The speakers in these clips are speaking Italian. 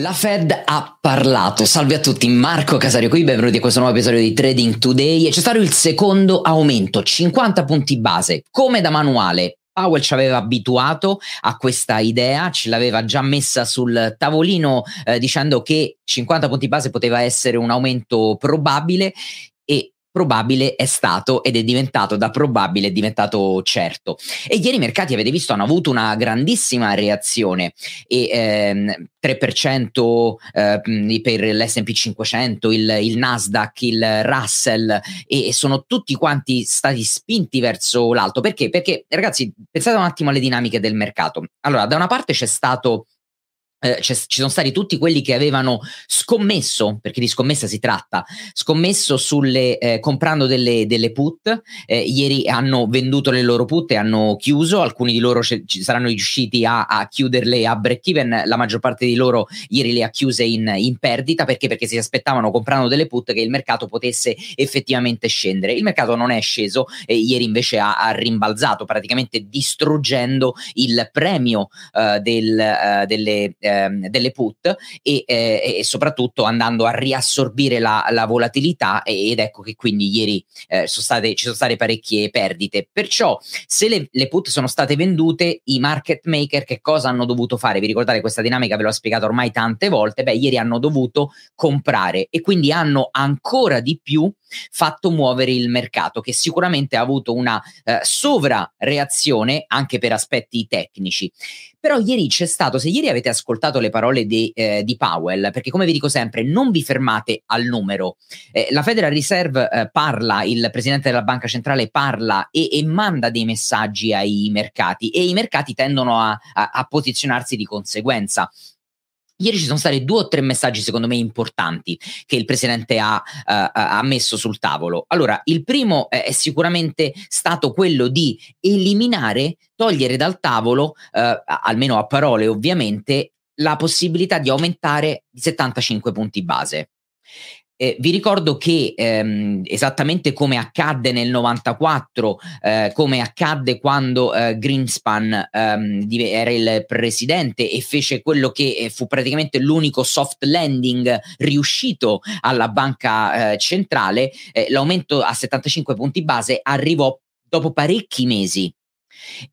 La Fed ha parlato. Salve a tutti, Marco Casario qui, benvenuti a questo nuovo episodio di Trading Today. E c'è stato il secondo aumento, 50 punti base, come da manuale. Powell ci aveva abituato a questa idea, ce l'aveva già messa sul tavolino eh, dicendo che 50 punti base poteva essere un aumento probabile probabile è stato ed è diventato da probabile è diventato certo. E ieri i mercati avete visto hanno avuto una grandissima reazione e ehm, 3% eh, per l'S&P 500 il, il, Nasdaq il Russell e sono tutti quanti stati spinti verso l'alto. Perché? perché ragazzi pensate un attimo alle dinamiche del mercato. Allora da una parte c'è stato eh, ci sono stati tutti quelli che avevano scommesso, perché di scommessa si tratta, scommesso sulle, eh, comprando delle, delle put, eh, ieri hanno venduto le loro put e hanno chiuso, alcuni di loro c- saranno riusciti a, a, chiuderle a break even, la maggior parte di loro ieri le ha chiuse in, in perdita, perché? Perché si aspettavano comprando delle put che il mercato potesse effettivamente scendere. Il mercato non è sceso, e ieri invece ha, ha rimbalzato, praticamente distruggendo il premio uh, del, uh, delle ehm, delle put e, eh, e, soprattutto andando a riassorbire la, la volatilità ed ecco che quindi ieri eh, sono state, ci sono state parecchie perdite. Perciò se le, le, put sono state vendute, i market maker che cosa hanno dovuto fare? Vi ricordate questa dinamica, ve l'ho spiegata ormai tante volte, beh ieri hanno dovuto comprare e quindi hanno ancora di più fatto muovere il mercato che sicuramente ha avuto una eh, sovrareazione anche per aspetti tecnici. Però ieri c'è stato, se ieri avete ascoltato le parole di, eh, di Powell, perché come vi dico sempre, non vi fermate al numero. Eh, la Federal Reserve eh, parla, il presidente della banca centrale parla e, e, manda dei messaggi ai mercati e i mercati tendono a, a, a posizionarsi di conseguenza. Ieri ci sono stati due o tre messaggi, secondo me, importanti che il presidente ha, uh, ha messo sul tavolo. Allora, il primo è sicuramente stato quello di eliminare, togliere dal tavolo, uh, almeno a parole ovviamente, la possibilità di aumentare di 75 punti base. Eh, vi ricordo che ehm, esattamente come accadde nel 94, eh, come accadde quando eh, Greenspan ehm, era il presidente e fece quello che eh, fu praticamente l'unico soft landing riuscito alla banca eh, centrale, eh, l'aumento a 75 punti base arrivò dopo parecchi mesi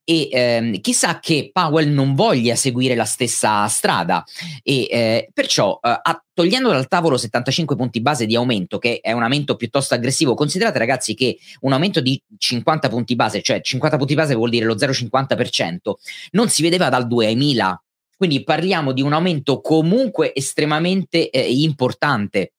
e ehm, chissà che Powell non voglia seguire la stessa strada. E eh, perciò eh, togliendo dal tavolo 75 punti base di aumento che è un aumento piuttosto aggressivo considerate ragazzi che un aumento di 50 punti base cioè 50 punti base vuol dire lo 0,50% non si vedeva dal 2000 quindi parliamo di un aumento comunque estremamente eh, importante.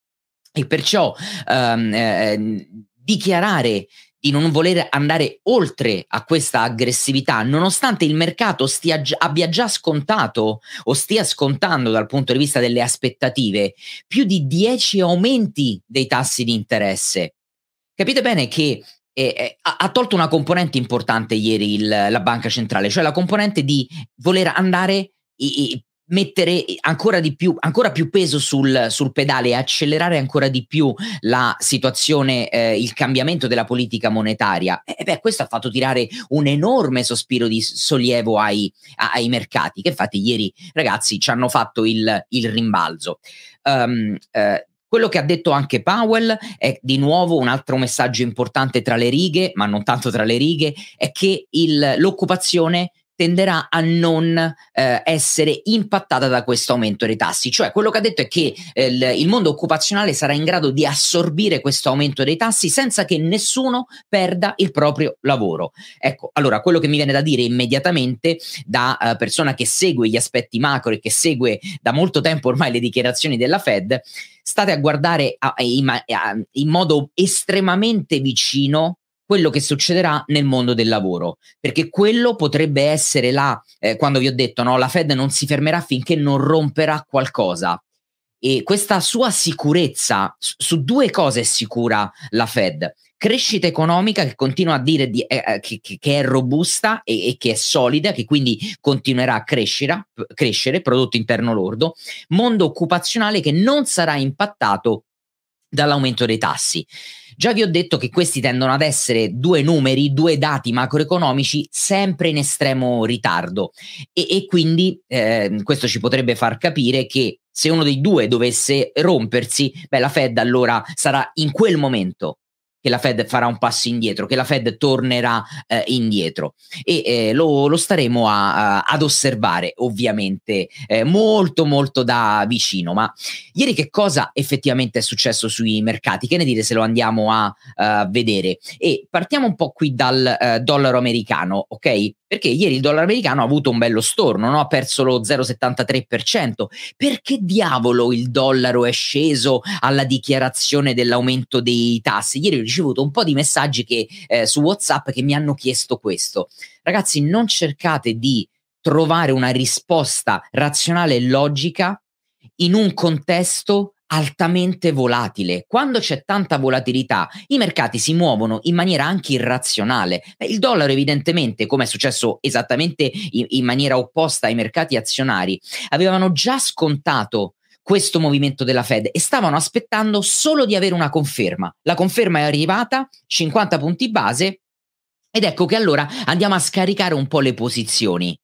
E perciò ehm, eh, dichiarare di non voler andare oltre a questa aggressività, nonostante il mercato stia, abbia già scontato o stia scontando dal punto di vista delle aspettative più di 10 aumenti dei tassi di interesse. Capite bene che eh, eh, ha, tolto una componente importante ieri il, la banca centrale, cioè la componente di voler andare mettere ancora di più, ancora più peso sul, sul pedale e accelerare ancora di più la situazione, eh, il cambiamento della politica monetaria, e beh, questo ha fatto tirare un enorme sospiro di sollievo ai, ai mercati, che infatti ieri ragazzi ci hanno fatto il, il rimbalzo. Um, eh, quello che ha detto anche Powell è di nuovo un altro messaggio importante tra le righe, ma non tanto tra le righe, è che il, l'occupazione tenderà a non eh, essere impattata da questo aumento dei tassi. Cioè quello che ha detto è che eh, il, mondo occupazionale sarà in grado di assorbire questo aumento dei tassi senza che nessuno perda il proprio lavoro. Ecco, allora quello che mi viene da dire immediatamente da uh, persona che segue gli aspetti macro e che segue da molto tempo ormai le dichiarazioni della Fed, state a guardare a, a, in modo estremamente vicino quello che succederà nel mondo del lavoro, perché quello potrebbe essere la, eh, quando vi ho detto, no, la Fed non si fermerà finché non romperà qualcosa. E questa sua sicurezza, su due cose è sicura la Fed. Crescita economica che continua a dire di, eh, eh che, che, è robusta e, e, che è solida, che quindi continuerà a crescere, crescere, prodotto interno lordo, mondo occupazionale che non sarà impattato dall'aumento dei tassi. Già vi ho detto che questi tendono ad essere due numeri, due dati macroeconomici sempre in estremo ritardo e, e quindi eh, questo ci potrebbe far capire che se uno dei due dovesse rompersi, beh, la Fed allora sarà in quel momento che la Fed farà un passo indietro, che la Fed tornerà eh, indietro e eh, lo, lo, staremo a, a, ad osservare ovviamente eh, molto molto da vicino. Ma ieri che cosa effettivamente è successo sui mercati? Che ne dite se lo andiamo a uh, vedere? E partiamo un po' qui dal uh, dollaro americano, ok? Perché ieri il dollaro americano ha avuto un bello storno, no? ha perso lo 0,73%. Perché diavolo il dollaro è sceso alla dichiarazione dell'aumento dei tassi? Ieri ho ricevuto un po' di messaggi che, eh, su WhatsApp che mi hanno chiesto questo. Ragazzi, non cercate di trovare una risposta razionale e logica in un contesto altamente volatile. Quando c'è tanta volatilità, i mercati si muovono in maniera anche irrazionale. Il dollaro, evidentemente, come è successo esattamente in, maniera opposta ai mercati azionari, avevano già scontato questo movimento della Fed e stavano aspettando solo di avere una conferma. La conferma è arrivata, 50 punti base, ed ecco che allora andiamo a scaricare un po' le posizioni.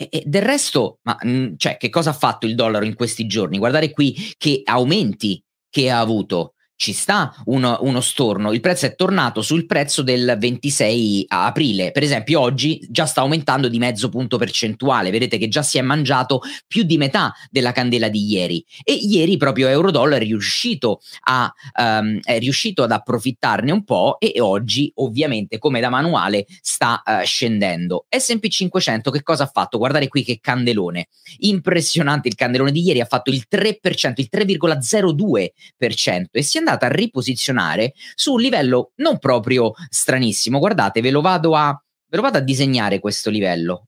E, e del resto, ma mh, cioè, che cosa ha fatto il dollaro in questi giorni? Guardate qui che aumenti che ha avuto ci sta uno, uno, storno. Il prezzo è tornato sul prezzo del 26 aprile. Per esempio, oggi già sta aumentando di mezzo punto percentuale. Vedete che già si è mangiato più di metà della candela di ieri. E ieri proprio Eurodollar è riuscito, a, um, è riuscito ad approfittarne un po' e oggi, ovviamente, come da manuale, sta uh, scendendo. SP 500 che cosa ha fatto? Guardate qui che candelone. Impressionante il candelone di ieri, ha fatto il 3%, il 3,02% e si è andato andata a riposizionare su un livello non proprio stranissimo. Guardate, ve lo vado a, ve lo vado a disegnare questo livello.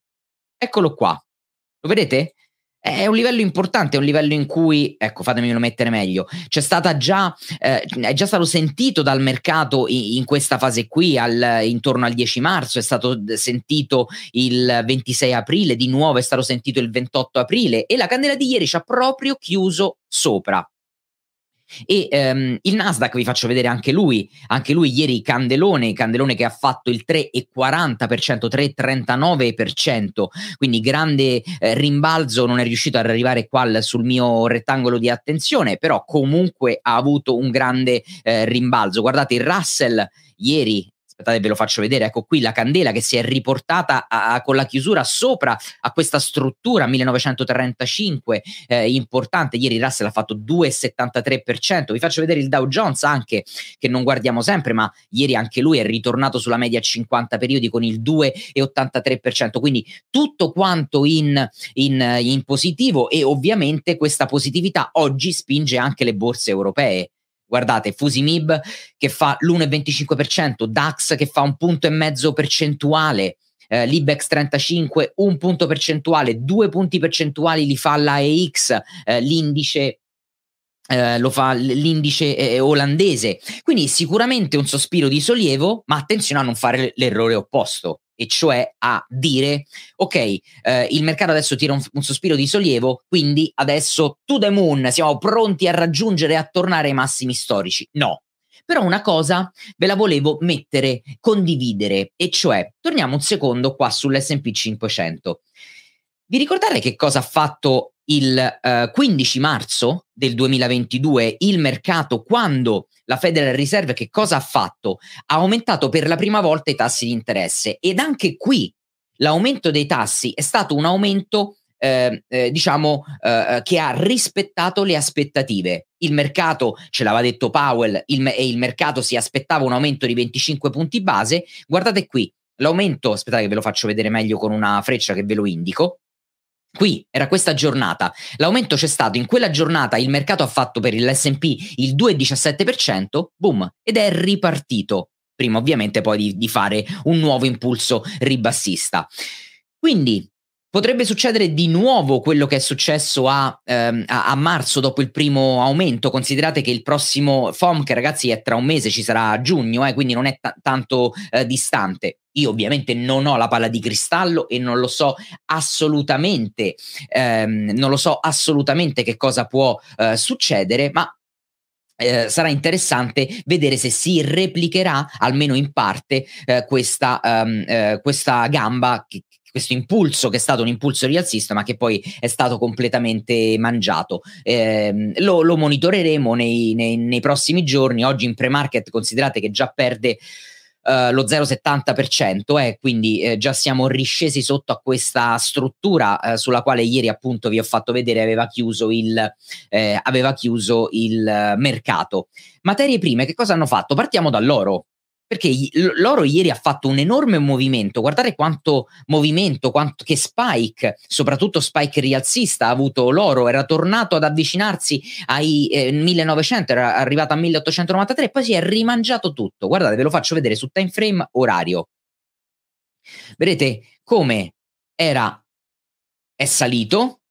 Eccolo qua. Lo vedete? È un livello importante, è un livello in cui, ecco, fatemelo mettere meglio, c'è stata già, eh, è già stato sentito dal mercato in, in questa fase qui, al, intorno al 10 marzo, è stato sentito il 26 aprile, di nuovo è stato sentito il 28 aprile e la candela di ieri ci ha proprio chiuso sopra. E ehm, il Nasdaq vi faccio vedere anche lui, anche lui ieri Candelone, Candelone che ha fatto il 3,40%, 3,39%, quindi grande eh, rimbalzo, non è riuscito ad arrivare qua sul mio rettangolo di attenzione, però comunque ha avuto un grande eh, rimbalzo. Guardate il Russell ieri aspettate ve lo faccio vedere, ecco qui la candela che si è riportata a, a, con la chiusura sopra a questa struttura 1935 eh, importante, ieri Russell ha fatto 2,73%, vi faccio vedere il Dow Jones anche che non guardiamo sempre ma ieri anche lui è ritornato sulla media 50 periodi con il 2,83%, quindi tutto quanto in, in, in positivo e ovviamente questa positività oggi spinge anche le borse europee guardate, Fusimib che fa l'1,25%, DAX che fa un punto e mezzo percentuale, eh, l'Ibex 35 un punto percentuale, due punti percentuali li fa l'AEX, eh, l'indice eh, lo fa l'indice eh, olandese. Quindi sicuramente un sospiro di sollievo, ma attenzione a non fare l'errore opposto e cioè a dire ok, eh, il mercato adesso tira un, un, sospiro di sollievo, quindi adesso to the moon, siamo pronti a raggiungere e a tornare ai massimi storici. No. Però una cosa ve la volevo mettere, condividere, e cioè, torniamo un secondo qua sull'SP 500. Vi ricordate che cosa ha fatto il eh, 15 marzo del 2022 il mercato quando la Federal Reserve che cosa ha fatto? Ha aumentato per la prima volta i tassi di interesse ed anche qui l'aumento dei tassi è stato un aumento eh, eh, diciamo eh, che ha rispettato le aspettative. Il mercato, ce l'aveva detto Powell, il, e il mercato si aspettava un aumento di 25 punti base. Guardate qui, l'aumento, aspettate che ve lo faccio vedere meglio con una freccia che ve lo indico. Qui era questa giornata, l'aumento c'è stato. In quella giornata, il mercato ha fatto per l'SP il 2,17%, boom, ed è ripartito, prima ovviamente poi di, di fare un nuovo impulso ribassista. Quindi Potrebbe succedere di nuovo quello che è successo a, ehm, a, a, marzo dopo il primo aumento. Considerate che il prossimo FOMC, ragazzi, è tra un mese, ci sarà a giugno, eh, quindi non è t- tanto eh, distante. Io ovviamente non ho la palla di cristallo e non lo so assolutamente, ehm, non lo so assolutamente che cosa può eh, succedere, ma eh, sarà interessante vedere se si replicherà almeno in parte eh, questa, um, eh, questa gamba che, questo impulso che è stato un impulso rialzista ma che poi è stato completamente mangiato. Eh, lo, lo, monitoreremo nei, nei, nei, prossimi giorni. Oggi in pre-market considerate che già perde Uh, lo 0,70%, eh, quindi eh, già siamo riscesi sotto a questa struttura uh, sulla quale ieri appunto vi ho fatto vedere aveva chiuso il, eh, aveva chiuso il mercato. Materie prime, che cosa hanno fatto? Partiamo dall'oro perché l'oro ieri ha fatto un enorme movimento, guardate quanto movimento, quanto, che spike, soprattutto spike rialzista ha avuto l'oro, era tornato ad avvicinarsi ai eh, 1900, era arrivato a 1893 e poi si è rimangiato tutto, guardate ve lo faccio vedere su time frame orario, vedete come era, è salito,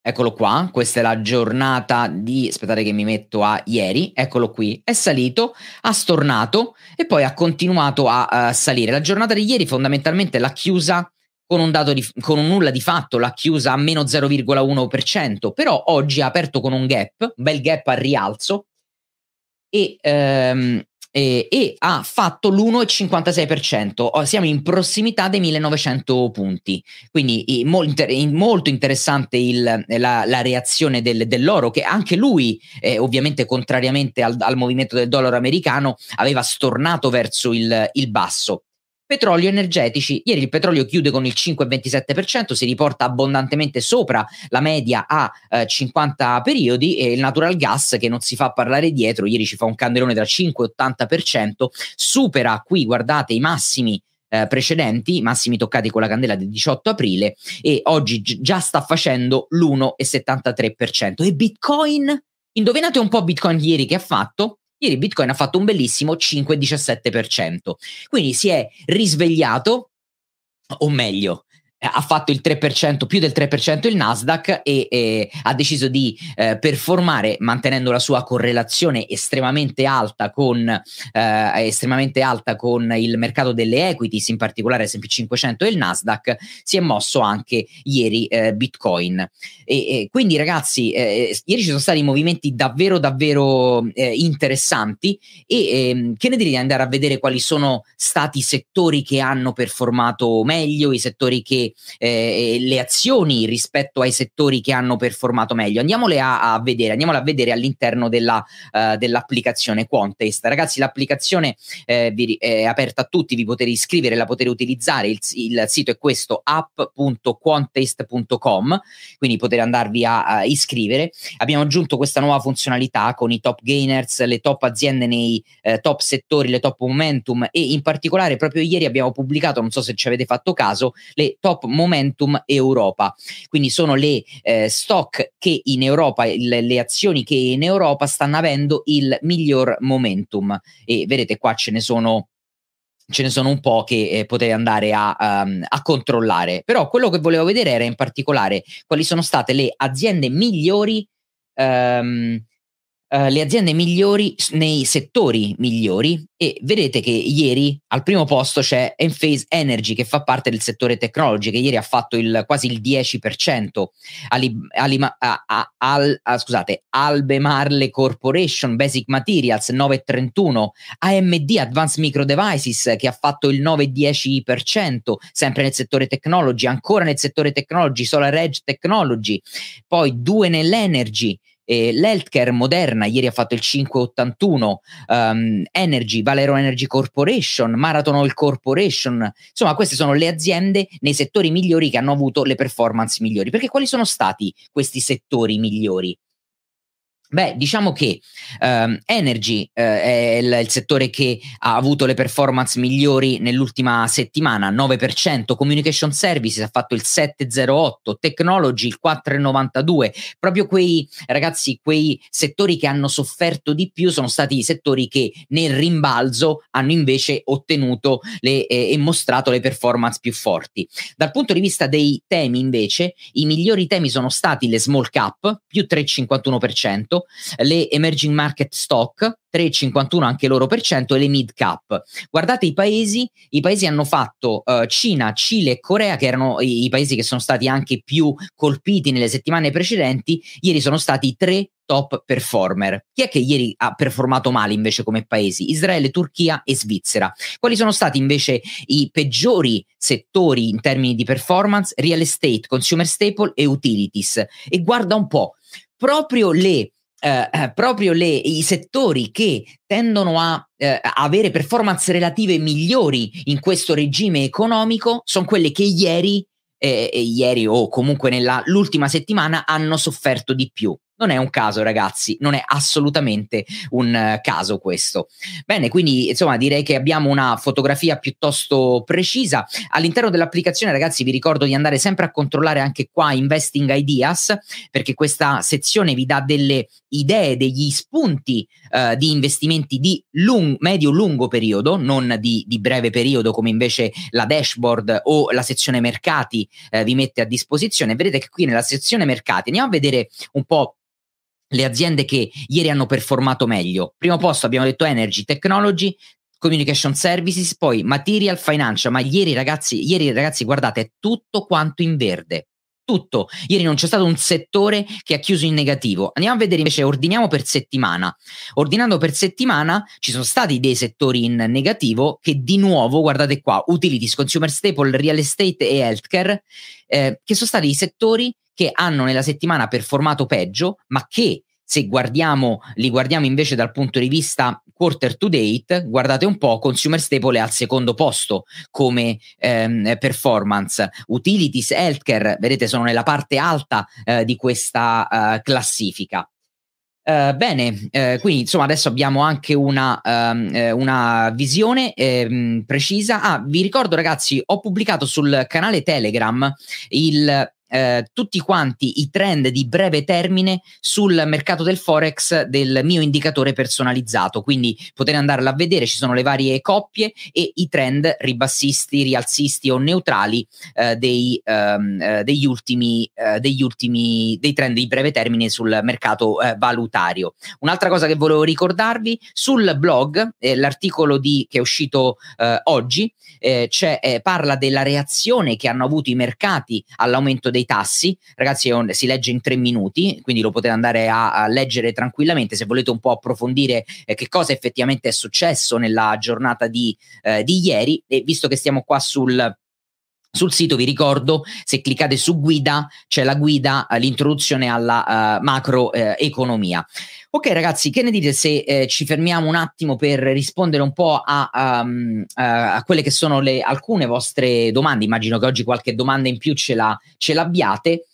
Eccolo qua, questa è la giornata di, aspettate che mi metto a ieri, eccolo qui, è salito, ha stornato e poi ha continuato a, a salire. La giornata di ieri fondamentalmente l'ha chiusa con un, dato di, con un nulla di fatto, l'ha chiusa a meno 0,1%, però oggi ha aperto con un gap, un bel gap al rialzo e ehm, e, e ha fatto l'1,56%, siamo in prossimità dei 1900 punti, quindi molto interessante il, la, la, reazione del, dell'oro che anche lui eh, ovviamente contrariamente al, al, movimento del dollaro americano aveva stornato verso il, il basso Petrolio energetici, ieri il petrolio chiude con il 5,27%, si riporta abbondantemente sopra la media a eh, 50 periodi e il natural gas che non si fa parlare dietro, ieri ci fa un candelone da 5 e 80%, supera qui, guardate, i massimi eh, precedenti, massimi toccati con la candela del 18 aprile e oggi gi- già sta facendo l'1,73%. E Bitcoin? Indovinate un po' Bitcoin ieri che ha fatto? Ieri Bitcoin ha fatto un bellissimo 5,17%. Quindi si è risvegliato, o meglio, ha fatto il 3%, più del 3% il Nasdaq e, e ha deciso di eh, performare mantenendo la sua correlazione estremamente alta con eh, estremamente alta con il mercato delle equities, in particolare S&P 500 e il Nasdaq, si è mosso anche ieri eh, Bitcoin. E, e quindi ragazzi, eh, ieri ci sono stati movimenti davvero davvero eh, interessanti e ehm, che ne direi di andare a vedere quali sono stati i settori che hanno performato meglio, i settori che eh, le azioni rispetto ai settori che hanno performato meglio. Andiamole a, a vedere, andiamole a vedere all'interno della, uh, dell'applicazione Quantest. Ragazzi, l'applicazione eh, vi, è aperta a tutti, vi potete iscrivere, la potete utilizzare. Il, il sito è questo app.quantest.com, quindi potete andarvi a, a iscrivere. Abbiamo aggiunto questa nuova funzionalità con i top gainers, le top aziende nei eh, top settori, le top momentum e in particolare proprio ieri abbiamo pubblicato, non so se ci avete fatto caso, le top top momentum Europa. Quindi sono le eh, stock che in Europa, le, le, azioni che in Europa stanno avendo il miglior momentum. E vedete qua ce ne sono ce ne sono un po' che eh, potete andare a, um, a, controllare. Però quello che volevo vedere era in particolare quali sono state le aziende migliori um, Uh, le aziende migliori nei settori migliori e vedete che ieri al primo posto c'è Enphase Energy che fa parte del settore technology che ieri ha fatto il, quasi il 10% Ali, Ali, a, a, al, a, scusate Albemarle Corporation Basic Materials 9,31 AMD Advanced Micro Devices che ha fatto il 9,10% sempre nel settore technology ancora nel settore technology Solar Edge Technology. Poi due nell'energy eh, l'healthcare moderna ieri ha fatto il 581, um, ehm, Energy, Valero Energy Corporation, Marathon Oil Corporation, insomma queste sono le aziende nei settori migliori che hanno avuto le performance migliori. Perché quali sono stati questi settori migliori? Beh, diciamo che um, Energy uh, è il, il, settore che ha avuto le performance migliori nell'ultima settimana, 9%, Communication Services ha fatto il 7,08%, Technology il 4,92%, proprio quei ragazzi, quei settori che hanno sofferto di più sono stati i settori che nel rimbalzo hanno invece ottenuto le, eh, e mostrato le performance più forti. Dal punto di vista dei temi invece, i migliori temi sono stati le small cap, più 3,51%, le emerging market stock 3,51 anche loro per cento e le mid cap. Guardate i paesi, i paesi hanno fatto uh, Cina, Cile e Corea che erano i, i, paesi che sono stati anche più colpiti nelle settimane precedenti, ieri sono stati tre top performer. Chi è che ieri ha performato male invece come paesi? Israele, Turchia e Svizzera. Quali sono stati invece i peggiori settori in termini di performance? Real estate, consumer staple e utilities. E guarda un po', proprio le eh, eh, proprio le, i settori che tendono a eh, avere performance relative migliori in questo regime economico sono quelle che ieri, eh, ieri o comunque nell'ultima settimana hanno sofferto di più. Non è un caso, ragazzi, non è assolutamente un uh, caso questo. Bene, quindi insomma direi che abbiamo una fotografia piuttosto precisa. All'interno dell'applicazione, ragazzi, vi ricordo di andare sempre a controllare anche qua Investing Ideas, perché questa sezione vi dà delle idee, degli spunti uh, di investimenti di lung- medio-lungo periodo, non di, di, breve periodo come invece la dashboard o la sezione mercati uh, vi mette a disposizione. Vedete che qui nella sezione mercati andiamo a vedere un po' le aziende che ieri hanno performato meglio. Primo posto abbiamo detto Energy, Technology, Communication Services, poi Material, Financial, ma ieri ragazzi, ieri ragazzi guardate è tutto quanto in verde. Tutto. Ieri non c'è stato un settore che ha chiuso in negativo. Andiamo a vedere invece, ordiniamo per settimana. Ordinando per settimana ci sono stati dei settori in negativo che di nuovo, guardate qua, utilities, consumer staple, real estate e healthcare, eh, che sono stati i settori che hanno nella settimana performato peggio, ma che se guardiamo, li guardiamo invece dal punto di vista quarter to date, guardate un po', consumer staple è al secondo posto come ehm, performance. Utilities, healthcare, vedete, sono nella parte alta eh, di questa uh, classifica. Uh, bene, uh, quindi insomma adesso abbiamo anche una, uh, una visione ehm, precisa. Ah, vi ricordo ragazzi, ho pubblicato sul canale Telegram il eh, tutti quanti i trend di breve termine sul mercato del forex del mio indicatore personalizzato. Quindi potete andarla a vedere ci sono le varie coppie e i trend ribassisti rialzisti o neutrali eh, dei, ehm, eh, degli ultimi eh, degli ultimi dei trend di breve termine sul mercato eh, valutario. Un'altra cosa che volevo ricordarvi sul blog l'articolo di, che è uscito oggi parla della reazione che hanno avuto i mercati all'aumento dei dei tassi, ragazzi un, si legge in tre minuti, quindi lo potete andare a, a leggere tranquillamente. Se volete un po' approfondire eh, che cosa effettivamente è successo nella giornata di, eh, di ieri e visto che stiamo qua sul sul sito vi ricordo, se cliccate su guida, c'è la guida, uh, l'introduzione alla uh, macroeconomia. Uh, ok ragazzi, che ne dite se eh, ci fermiamo un attimo per rispondere un po' a, um, a quelle che sono le, alcune vostre domande? Immagino che oggi qualche domanda in più ce, la, ce l'abbiate.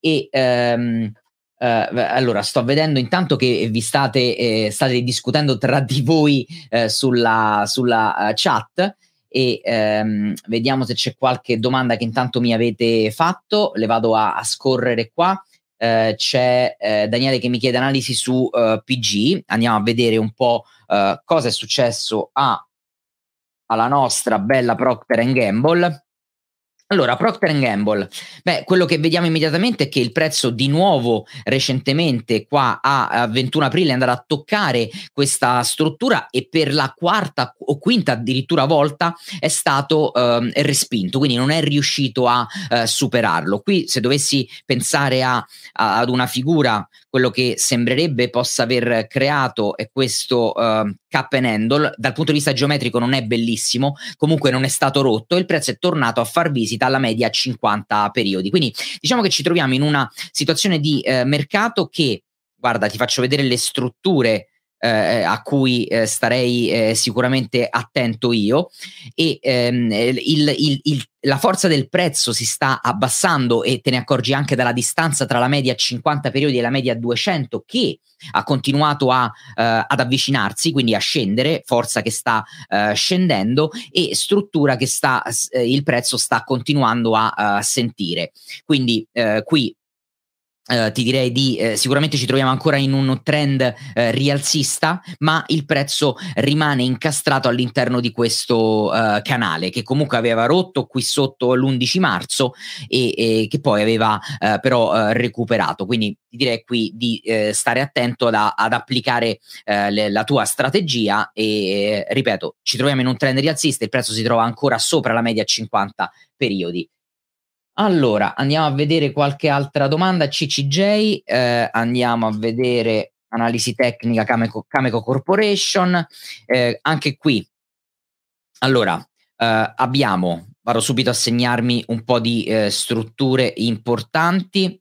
E um, Uh, allora, sto vedendo intanto che vi state, eh, state discutendo tra di voi eh, sulla, sulla uh, chat e ehm, vediamo se c'è qualche domanda che intanto mi avete fatto, le vado a, a scorrere qua. Eh, c'è eh, Daniele che mi chiede analisi su eh, PG, andiamo a vedere un po' uh, cosa è successo a, alla nostra bella Procter Gamble. Allora, Procter Gamble, beh, quello che vediamo immediatamente è che il prezzo di nuovo recentemente qua a 21 aprile è andato a toccare questa struttura e per la quarta o quinta addirittura volta è stato eh, respinto, quindi non è riuscito a eh, superarlo. Qui se dovessi pensare a, a, ad una figura, quello che sembrerebbe possa aver creato è questo eh, cap and handle, dal punto di vista geometrico non è bellissimo, comunque non è stato rotto il prezzo è tornato a far visita alla media a 50 periodi. Quindi diciamo che ci troviamo in una situazione di eh, mercato che, guarda, ti faccio vedere le strutture eh, a cui eh, starei eh, sicuramente attento io e ehm, il, il, il, la forza del prezzo si sta abbassando e te ne accorgi anche dalla distanza tra la media 50 periodi e la media 200 che ha continuato a, uh, ad avvicinarsi, quindi a scendere, forza che sta uh, scendendo e struttura che sta, uh, il prezzo sta continuando a sentire. Quindi qui Uh, ti direi di eh, sicuramente ci troviamo ancora in un trend eh, rialzista, ma il prezzo rimane incastrato all'interno di questo uh, canale che comunque aveva rotto qui sotto l'11 marzo e, e che poi aveva uh, però recuperato. Quindi ti direi qui di stare attento ad, ad applicare le, la tua strategia e ripeto, ci troviamo in un trend rialzista, il prezzo si trova ancora sopra la media 50 periodi. Allora, andiamo a vedere qualche altra domanda. CCJ, eh, andiamo a vedere analisi tecnica Cameco, Cameco Corporation. Eh, anche qui, allora, eh, abbiamo, vado subito a segnarmi un po' di eh, strutture importanti.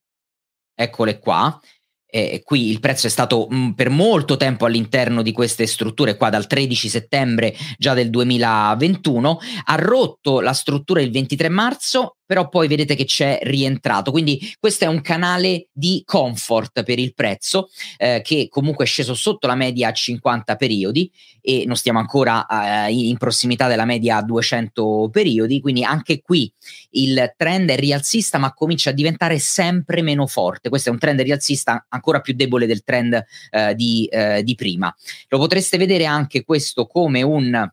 Eccole qua. Eh, qui il prezzo è stato mh, mm, per molto tempo all'interno di queste strutture, qua dal 13 settembre già del 2021, ha rotto la struttura il 23 marzo, però poi vedete che c'è rientrato. Quindi questo è un canale di comfort per il prezzo eh, che comunque è sceso sotto la media a 50 periodi e non stiamo ancora eh, in prossimità della media a 200 periodi, quindi anche qui il trend è rialzista ma comincia a diventare sempre meno forte. Questo è un trend rialzista ancora più debole del trend eh, di, eh, di prima. Lo potreste vedere anche questo come un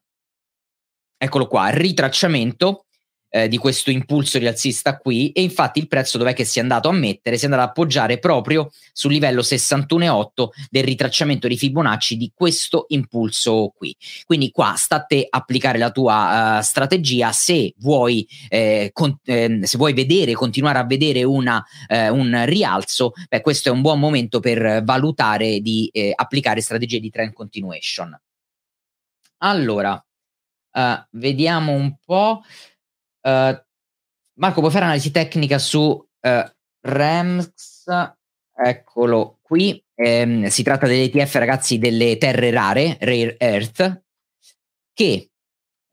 eccolo qua, ritracciamento eh, di questo impulso rialzista qui e infatti il prezzo dov'è che si è andato a mettere? Si è andato ad appoggiare proprio sul livello 61,8 del ritracciamento di Fibonacci di questo impulso qui. Quindi qua sta a te applicare la tua uh, strategia se vuoi, eh, con, eh, se vuoi vedere, continuare a vedere una, eh, un rialzo, beh, questo è un buon momento per valutare di eh, applicare strategie di trend continuation. Allora, vediamo un po'. Uh, Marco, puoi fare analisi tecnica su uh, REMS? Eccolo qui. Eh, si tratta dell'ETF, ragazzi, delle terre rare, Rare Earth, che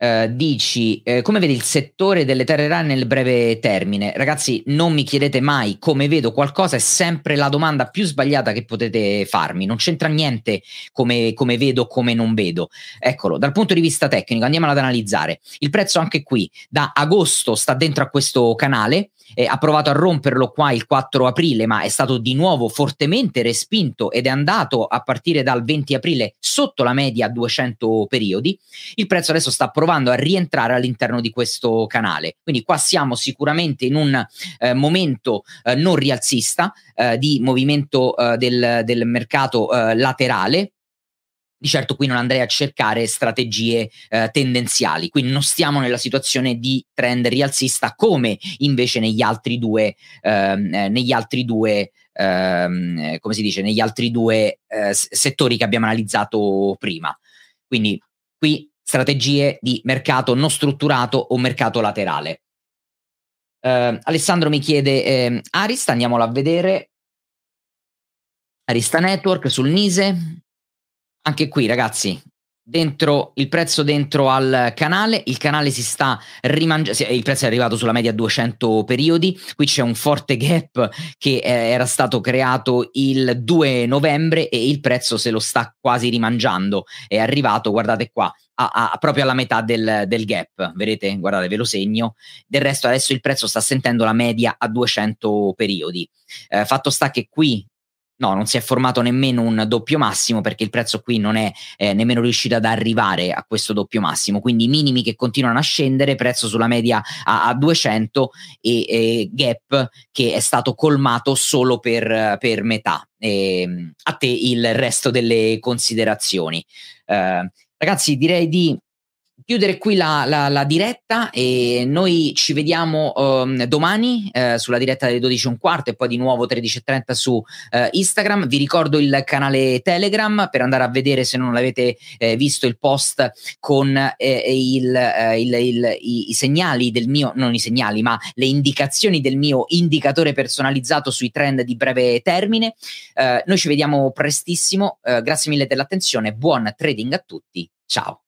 Uh, dici uh, come vedi il settore delle terre rare nel breve termine? Ragazzi, non mi chiedete mai come vedo qualcosa, è sempre la domanda più sbagliata che potete farmi. Non c'entra niente come, come vedo, come non vedo. Eccolo, dal punto di vista tecnico, andiamo ad analizzare. Il prezzo anche qui da agosto sta dentro a questo canale eh, ha provato a romperlo qua il 4 aprile, ma è stato di nuovo fortemente respinto ed è andato a partire dal 20 aprile sotto la media a 200 periodi. Il prezzo adesso sta provando a rientrare all'interno di questo canale. Quindi qua siamo sicuramente in un eh, momento eh, non rialzista eh, di movimento eh, del, del mercato eh, laterale di certo qui non andrei a cercare strategie eh, tendenziali, quindi non stiamo nella situazione di trend rialzista come invece negli altri due, ehm, eh, negli altri due ehm, come si dice, negli altri due eh, settori che abbiamo analizzato prima. Quindi qui strategie di mercato non strutturato o mercato laterale. Uh, Alessandro mi chiede eh, Arista, andiamolo a vedere. Arista Network sul Nise, anche qui ragazzi, dentro il prezzo dentro al canale, il canale si sta rimangiando, il prezzo è arrivato sulla media 200 periodi, qui c'è un forte gap che eh, era stato creato il 2 novembre e il prezzo se lo sta quasi rimangiando, è arrivato, guardate qua, a, a, proprio alla metà del, del, gap, vedete, guardate, ve lo segno, del resto adesso il prezzo sta sentendo la media a 200 periodi. Eh, fatto sta che qui No, non si è formato nemmeno un doppio massimo perché il prezzo qui non è eh, nemmeno riuscito ad arrivare a questo doppio massimo. Quindi minimi che continuano a scendere, prezzo sulla media a, a 200 e, e, gap che è stato colmato solo per, per metà. E, ehm, a te il resto delle considerazioni. Eh, ragazzi, direi di chiudere qui la, la, la, diretta e noi ci vediamo um, domani uh, sulla diretta delle 12 e poi di nuovo 13.30 su uh, Instagram. Vi ricordo il canale Telegram per andare a vedere se non l'avete eh, visto il post con eh, il, eh, il, il, i, i, segnali del mio, non i segnali, ma le indicazioni del mio indicatore personalizzato sui trend di breve termine. noi ci vediamo prestissimo. grazie mille dell'attenzione. Buon trading a tutti. Ciao.